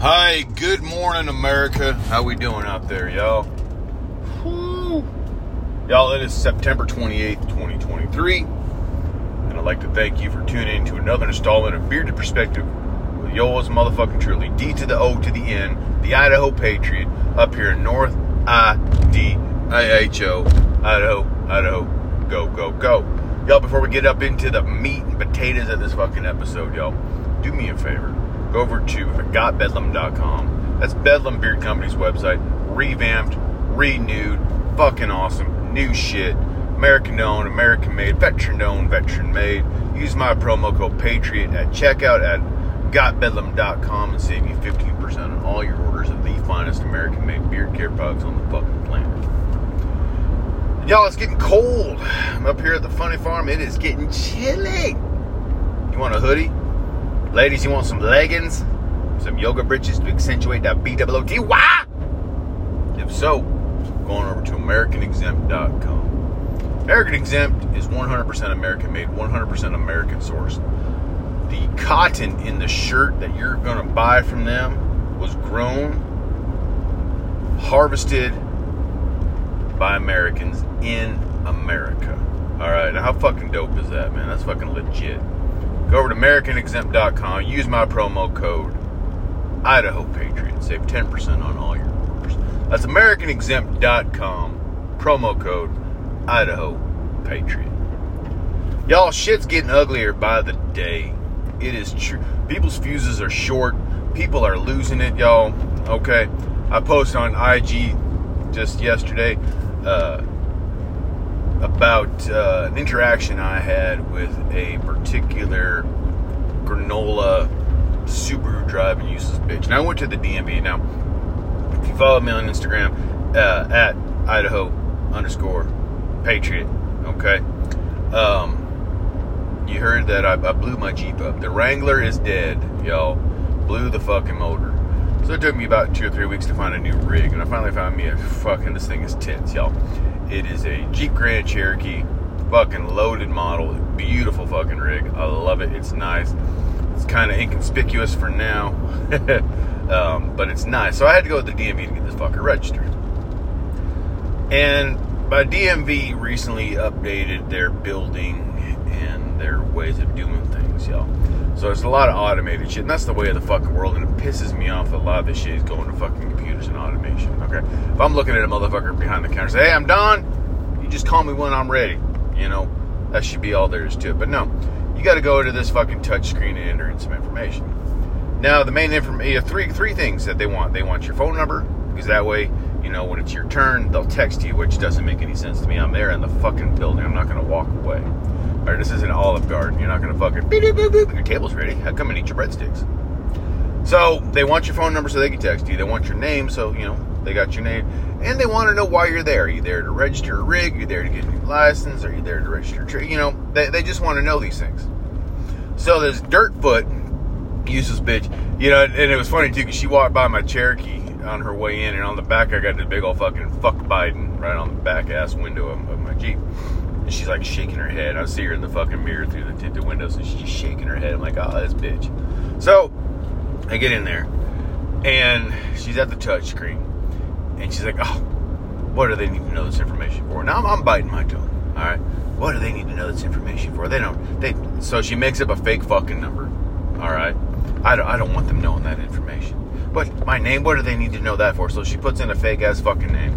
Hi, good morning, America. How we doing out there, y'all? Whew. Y'all, it is September 28th, 2023. And I'd like to thank you for tuning in to another installment of Bearded Perspective with yours motherfucking truly, D to the O to the N, the Idaho Patriot, up here in North I D I H O, Idaho, Idaho, go, go, go. Y'all, before we get up into the meat and potatoes of this fucking episode, y'all, do me a favor. Go over to gotbedlam.com. That's Bedlam Beard Company's website. Revamped, renewed, fucking awesome, new shit. American owned, American made, veteran owned, veteran made. Use my promo code Patriot at checkout at gotbedlam.com and save you 15% on all your orders of the finest American made beard care products on the fucking planet. Y'all, it's getting cold. I'm up here at the Funny Farm. It is getting chilly. You want a hoodie? Ladies, you want some leggings? Some yoga britches to accentuate that B-double-O-T-Y? If so, going over to AmericanExempt.com. American Exempt is 100% American made, 100% American sourced. The cotton in the shirt that you're going to buy from them was grown, harvested by Americans in America. All right, now how fucking dope is that, man? That's fucking legit. Go over to AmericanExempt.com, use my promo code Idaho Patriot, save 10% on all your orders. That's AmericanExempt.com, promo code Idaho Patriot. Y'all, shit's getting uglier by the day. It is true. People's fuses are short. People are losing it, y'all. Okay. I posted on IG just yesterday uh, about uh, an interaction I had with a particular granola Subaru driving useless bitch. And I went to the DMV. Now, if you follow me on Instagram uh, at Idaho underscore Patriot, okay, um, you heard that I, I blew my Jeep up. The Wrangler is dead, y'all. Blew the fucking motor. So it took me about two or three weeks to find a new rig, and I finally found me a fucking. This thing is tits, y'all. It is a Jeep Grand Cherokee, fucking loaded model, beautiful fucking rig. I love it. It's nice. It's kind of inconspicuous for now, um, but it's nice. So I had to go to the DMV to get this fucker registered. And my DMV recently updated their building and their ways of doing things, y'all. So there's a lot of automated shit, and that's the way of the fucking world, and it pisses me off that a lot of this shit is going to fucking computers and automation, okay? If I'm looking at a motherfucker behind the counter say, hey, I'm done, you just call me when I'm ready, you know? That should be all there is to it. But no, you got to go to this fucking touchscreen and enter in some information. Now, the main information, three, three things that they want. They want your phone number, because that way, you know, when it's your turn, they'll text you, which doesn't make any sense to me. I'm there in the fucking building. I'm not going to walk away. All right, this is an Olive Garden. You're not going to fucking beep, beep, beep, beep. Your table's ready. Come and eat your breadsticks. So they want your phone number so they can text you. They want your name, so you know they got your name, and they want to know why you're there. Are you there to register a rig? Are you there to get a new license? Are you there to register? A tra- you know, they, they just want to know these things. So this Dirtfoot, useless bitch, you know, and it was funny too because she walked by my Cherokee on her way in, and on the back I got this big old fucking fuck Biden right on the back ass window of, of my Jeep. And she's like shaking her head. I see her in the fucking mirror through the tinted windows, and she's just shaking her head. I'm like, oh, this bitch. So I get in there, and she's at the touch screen, and she's like, oh, what do they need to know this information for? Now I'm, I'm biting my tongue. All right, what do they need to know this information for? They don't. They so she makes up a fake fucking number. All right, I don't. I don't want them knowing that information. But my name, what do they need to know that for? So she puts in a fake ass fucking name.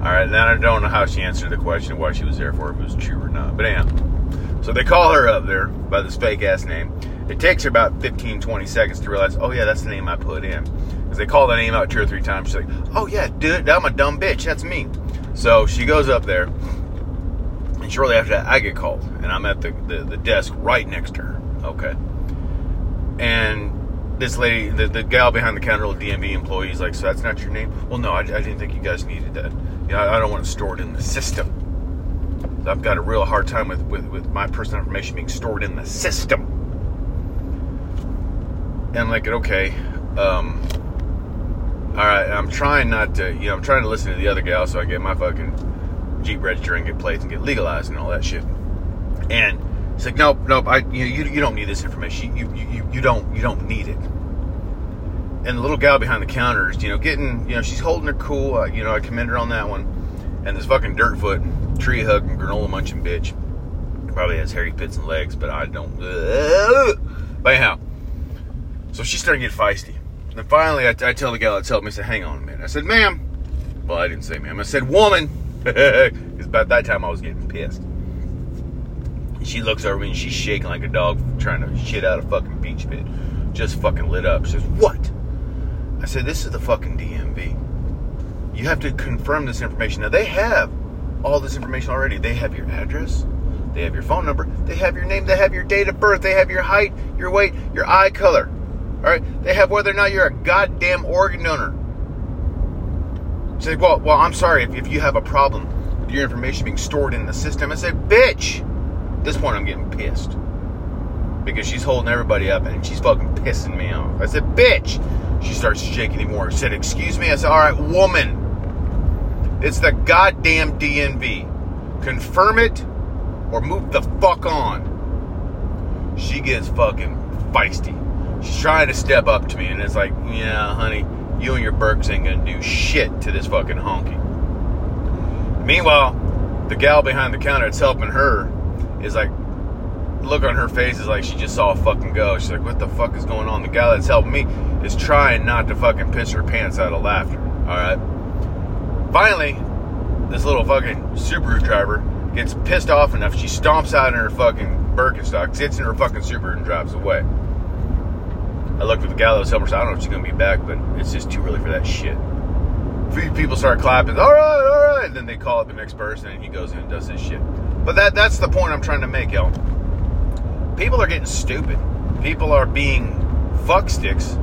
All right, then I don't know how she answered the question why she was there for, if it was true or not. But anyhow, so they call her up there by this fake ass name. It takes her about 15, 20 seconds to realize, oh yeah, that's the name I put in. Because they call the name out two or three times. She's like, oh yeah, dude, I'm a dumb bitch. That's me. So she goes up there, and shortly after that, I get called, and I'm at the, the, the desk right next to her. Okay. And this lady, the, the gal behind the counter, DMV employee, is like, so that's not your name? Well, no, I, I didn't think you guys needed that. You know, I, I don't want to store it in the system. I've got a real hard time with, with, with my personal information being stored in the system. And I'm like, okay, um, all right, I'm trying not to, you know, I'm trying to listen to the other gal so I get my fucking Jeep register and get plates and get legalized and all that shit. And it's like, nope, nope, I, you, you, you don't need this information. You, you, you, you don't, you don't need it. and the little gal behind the counter is, you know, getting, you know, she's holding her cool. Uh, you know, I commend her on that one. And this fucking dirtfoot, tree hugging, granola munching bitch, probably has hairy pits and legs, but I don't. Uh, But anyhow, so she's starting to get feisty. And finally, I, I tell the gal that's helping me, I said, hang on a minute. I said, ma'am. Well, I didn't say ma'am. I said, woman. Because about that time I was getting pissed. She looks over me and she's shaking like a dog trying to shit out a fucking beach pit. Just fucking lit up. She says, What? I said, This is the fucking DMV. You have to confirm this information. Now, they have all this information already. They have your address, they have your phone number, they have your name, they have your date of birth, they have your height, your weight, your eye color. All right? They have whether or not you're a goddamn organ donor. She's like, Well, well I'm sorry if, if you have a problem with your information being stored in the system. I said, Bitch! At this point, I'm getting pissed because she's holding everybody up and she's fucking pissing me off. I said, "Bitch!" She starts shaking anymore. I said, "Excuse me." I said, "All right, woman, it's the goddamn DMV. Confirm it or move the fuck on." She gets fucking feisty. She's trying to step up to me, and it's like, "Yeah, honey, you and your Birks ain't gonna do shit to this fucking honky." Meanwhile, the gal behind the counter that's helping her is like, look on her face is like she just saw a fucking go. She's like, what the fuck is going on? The guy that's helping me is trying not to fucking piss her pants out of laughter. All right. Finally, this little fucking Subaru driver gets pissed off enough. She stomps out in her fucking Birkenstock, sits in her fucking Subaru, and drives away. I looked at the guy that was helping her. So I don't know if she's gonna be back, but it's just too early for that shit. People start clapping. All right, all right. And then they call up the next person, and he goes in and does his shit. But that that's the point I'm trying to make, y'all. People are getting stupid. People are being fucksticks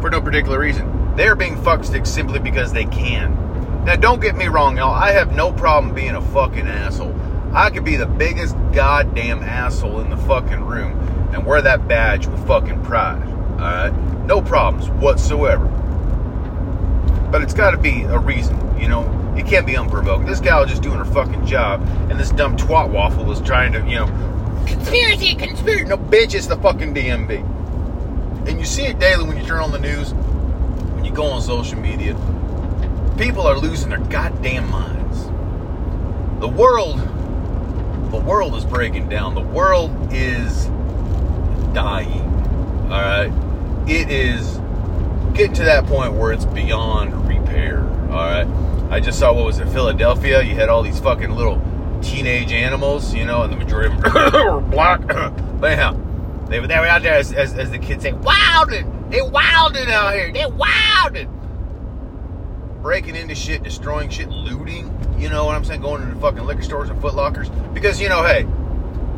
for no particular reason. They are being fucksticks simply because they can. Now, don't get me wrong, y'all. I have no problem being a fucking asshole. I could be the biggest goddamn asshole in the fucking room and wear that badge with fucking pride. Alright? No problems whatsoever. But it's got to be a reason, you know? It can't be unprovoked. This gal was just doing her fucking job, and this dumb twat waffle was trying to, you know, conspiracy, conspiracy. No, bitch, it's the fucking DMV. And you see it daily when you turn on the news, when you go on social media. People are losing their goddamn minds. The world, the world is breaking down. The world is dying. All right, it is getting to that point where it's beyond repair. All right. I just saw what was it, Philadelphia. You had all these fucking little teenage animals, you know, and the majority of them were black. but anyhow, they, were, they were out there, as, as, as the kids say, wilding. They wilding out here. They wilding. Breaking into shit, destroying shit, looting. You know what I'm saying? Going into fucking liquor stores and footlockers. Because, you know, hey,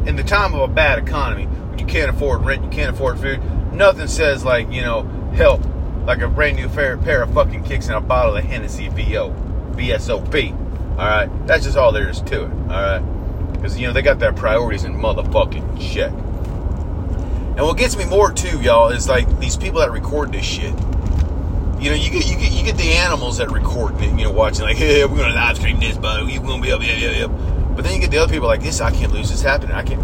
in the time of a bad economy, when you can't afford rent, you can't afford food, nothing says like, you know, help like a brand new pair of fucking kicks and a bottle of Hennessy VO. VSOP. Alright? That's just all there is to it. Alright? Because, you know, they got their priorities in motherfucking check. And what gets me more, too, y'all, is like these people that record this shit. You know, you get you get you get the animals that record it, you know, watching like, hey, we're gonna live stream this, but we're gonna be up, yeah, yeah, yeah. But then you get the other people like this, I can't lose this happening. I can't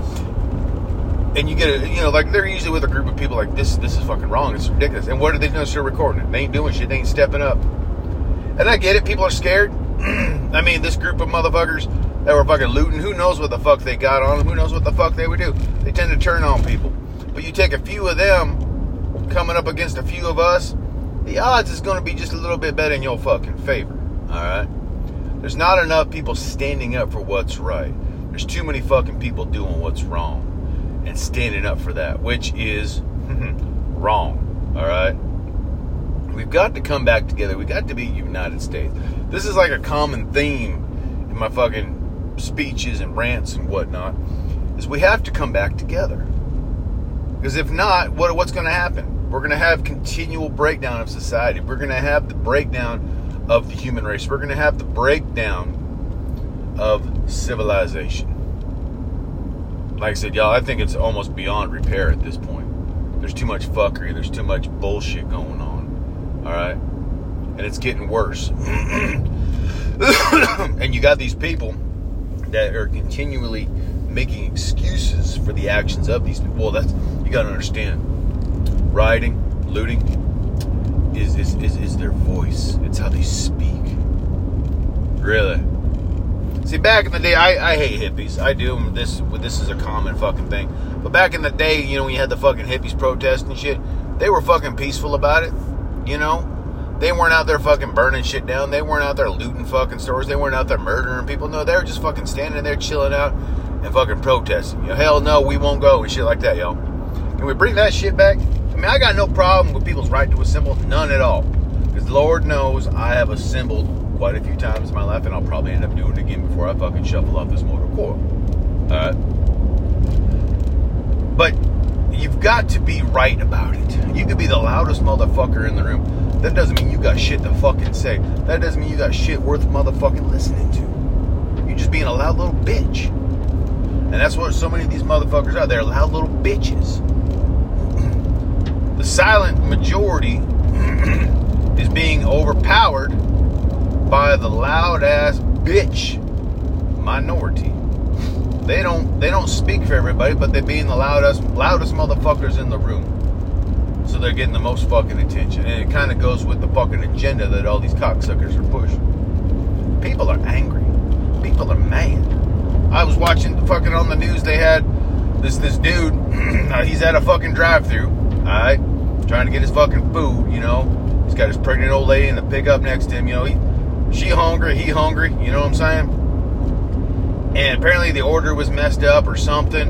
and you get it, you know, like they're usually with a group of people like this. This is fucking wrong. It's ridiculous. And what are they doing? Still recording it. They ain't doing shit. They ain't stepping up. And I get it. People are scared. I mean, this group of motherfuckers that were fucking looting. Who knows what the fuck they got on them? Who knows what the fuck they would do? They tend to turn on people. But you take a few of them coming up against a few of us, the odds is going to be just a little bit better in your fucking favor. All right. There's not enough people standing up for what's right. There's too many fucking people doing what's wrong and standing up for that, which is wrong. All right. We've got to come back together. We've got to be United States. This is like a common theme in my fucking speeches and rants and whatnot. Is we have to come back together. Because if not, what what's going to happen? We're going to have continual breakdown of society. We're going to have the breakdown of the human race. We're going to have the breakdown of civilization like I said, y'all, I think it's almost beyond repair at this point. There's too much fuckery. There's too much bullshit going on. All right, and it's getting worse. and you got these people that are continually making excuses for the actions of these people. Well, that's you got to understand. Rioting, looting, is, is, is, is their voice. It's how they speak. Really. See, back in the day, I, I hate hippies. I do. This this is a common fucking thing. But back in the day, you know, when you had the fucking hippies protesting shit, they were fucking peaceful about it. You know, they weren't out there fucking burning shit down. They weren't out there looting fucking stores. They weren't out there murdering people. No, they were just fucking standing there chilling out and fucking protesting. You know, hell no, we won't go and shit like that, yo. Can we bring that shit back? I mean, I got no problem with people's right to assemble, none at all. Because Lord knows I have assembled quite a few times in my life, and I'll probably end up doing it again before I fucking shuffle off this motor coil. Alright? But you've got to be right about it. You could be the loudest motherfucker in the room. That doesn't mean you got shit to fucking say. That doesn't mean you got shit worth motherfucking listening to. You're just being a loud little bitch. And that's what so many of these motherfuckers are. They're loud little bitches. the silent majority is being overpowered by the loud ass bitch minority. They don't they don't speak for everybody, but they're being the loudest loudest motherfuckers in the room. So they're getting the most fucking attention. And it kind of goes with the fucking agenda that all these cocksuckers are pushing. People are angry. People are mad. I was watching fucking on the news they had this this dude uh, he's at a fucking drive-through, alright, trying to get his fucking food, you know. He's got his pregnant old lady in the pickup next to him, you know. He she hungry, he hungry, you know what I'm saying? And apparently the order was messed up or something.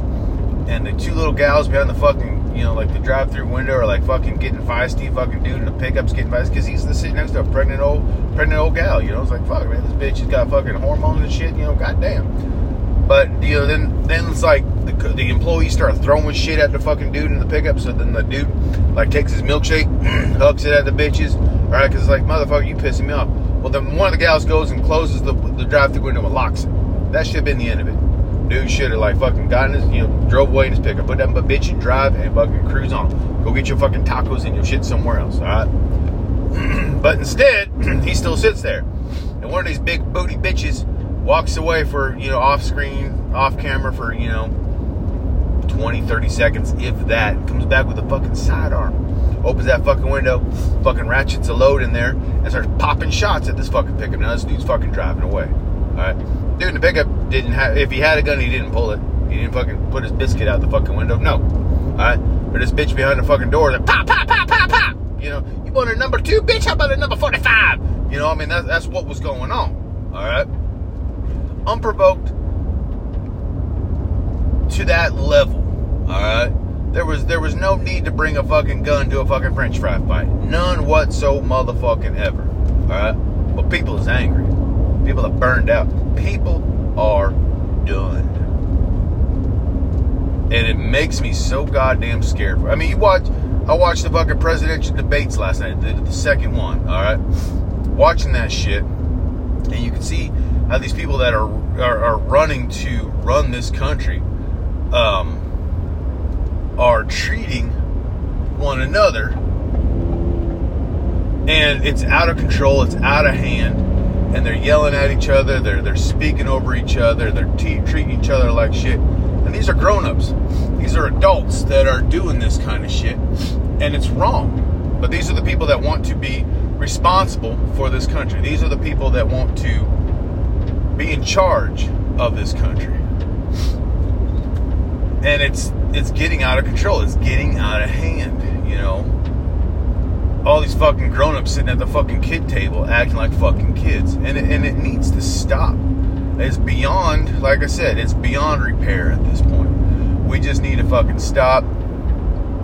And the two little gals behind the fucking, you know, like the drive through window are like fucking getting feisty, fucking dude in the pickup's getting feisty because he's the sitting next to a pregnant old, pregnant old gal, you know? It's like, fuck, man, this bitch has got fucking hormones and shit, you know, goddamn. But, you know, then, then it's like the, the employees start throwing shit at the fucking dude in the pickup. So then the dude, like, takes his milkshake, hucks it at the bitches, all right? Because it's like, motherfucker, you pissing me off. Well, then one of the gals goes and closes the, the drive-through window and locks it. That should have been the end of it. Dude should have like fucking gotten his, you know, drove away in his pickup, put that bitch and drive and fucking cruise on. Go get your fucking tacos and your shit somewhere else, all right? but instead, he still sits there, and one of these big booty bitches walks away for you know off screen, off camera for you know 20, 30 seconds, if that. Comes back with a fucking sidearm opens that fucking window, fucking ratchets a load in there, and starts popping shots at this fucking pickup. Now this dude's fucking driving away. Alright? Dude in the pickup didn't have if he had a gun he didn't pull it. He didn't fucking put his biscuit out the fucking window. No. Alright? But this bitch behind the fucking door like pop, pop, pop, pop, pop. You know, you want a number two, bitch? How about a number 45? You know, I mean that's that's what was going on. Alright? Unprovoked to that level. Alright? There was there was no need to bring a fucking gun to a fucking French fry fight. None whatsoever, motherfucking ever. All right, but people is angry. People are burned out. People are done, and it makes me so goddamn scared. I mean, you watch. I watched the fucking presidential debates last night, the, the second one. All right, watching that shit, and you can see how these people that are are, are running to run this country. Um, are treating one another and it's out of control it's out of hand and they're yelling at each other they're they're speaking over each other they're t- treating each other like shit. And these are grown-ups. These are adults that are doing this kind of shit. And it's wrong. But these are the people that want to be responsible for this country. These are the people that want to be in charge of this country. And it's it's getting out of control. It's getting out of hand. You know, all these fucking grown-ups sitting at the fucking kid table acting like fucking kids, and it, and it needs to stop. It's beyond, like I said, it's beyond repair at this point. We just need to fucking stop,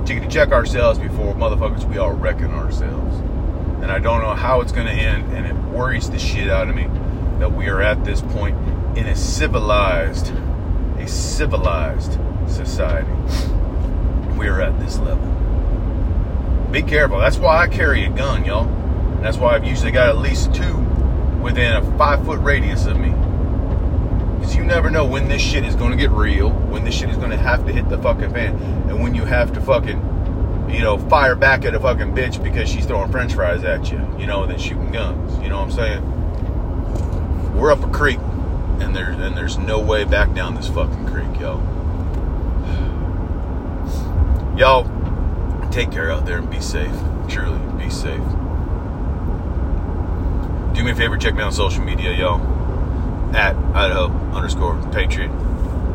to check ourselves before motherfuckers we all wrecking ourselves. And I don't know how it's going to end, and it worries the shit out of me that we are at this point in a civilized, a civilized society. We're at this level. Be careful. That's why I carry a gun, y'all. That's why I've usually got at least two within a five foot radius of me. Because you never know when this shit is going to get real, when this shit is going to have to hit the fucking fan, and when you have to fucking, you know, fire back at a fucking bitch because she's throwing french fries at you, you know, and then shooting guns. You know what I'm saying? We're up a creek, and there's, and there's no way back down this fucking creek, y'all. Y'all take care out there and be safe. Truly, be safe. Do me a favor, check me on social media, y'all. At Idaho underscore Patriot.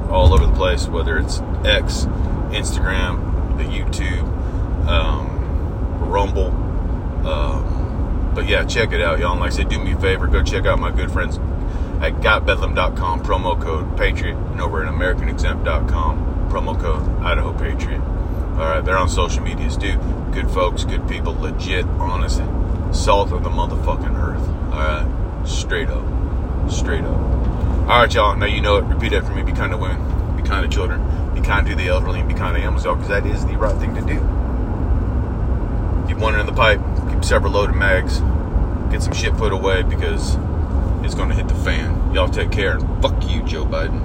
All over the place, whether it's X, Instagram, the YouTube, um, Rumble. Um, but yeah, check it out, y'all. And like I said, do me a favor, go check out my good friends at gotbedlam.com, promo code Patriot, and over at AmericanExempt.com, promo code Idaho Patriot. All right, they're on social medias, dude. Good folks, good people, legit, honest, salt of the motherfucking earth. All right, straight up, straight up. All right, y'all. Now you know it. Repeat after me. Be kind to women. Be kind to children. Be kind to the elderly, and be kind to animals, y'all, because that is the right thing to do. Keep one in the pipe. Keep several loaded mags. Get some shit put away because it's going to hit the fan. Y'all take care and fuck you, Joe Biden.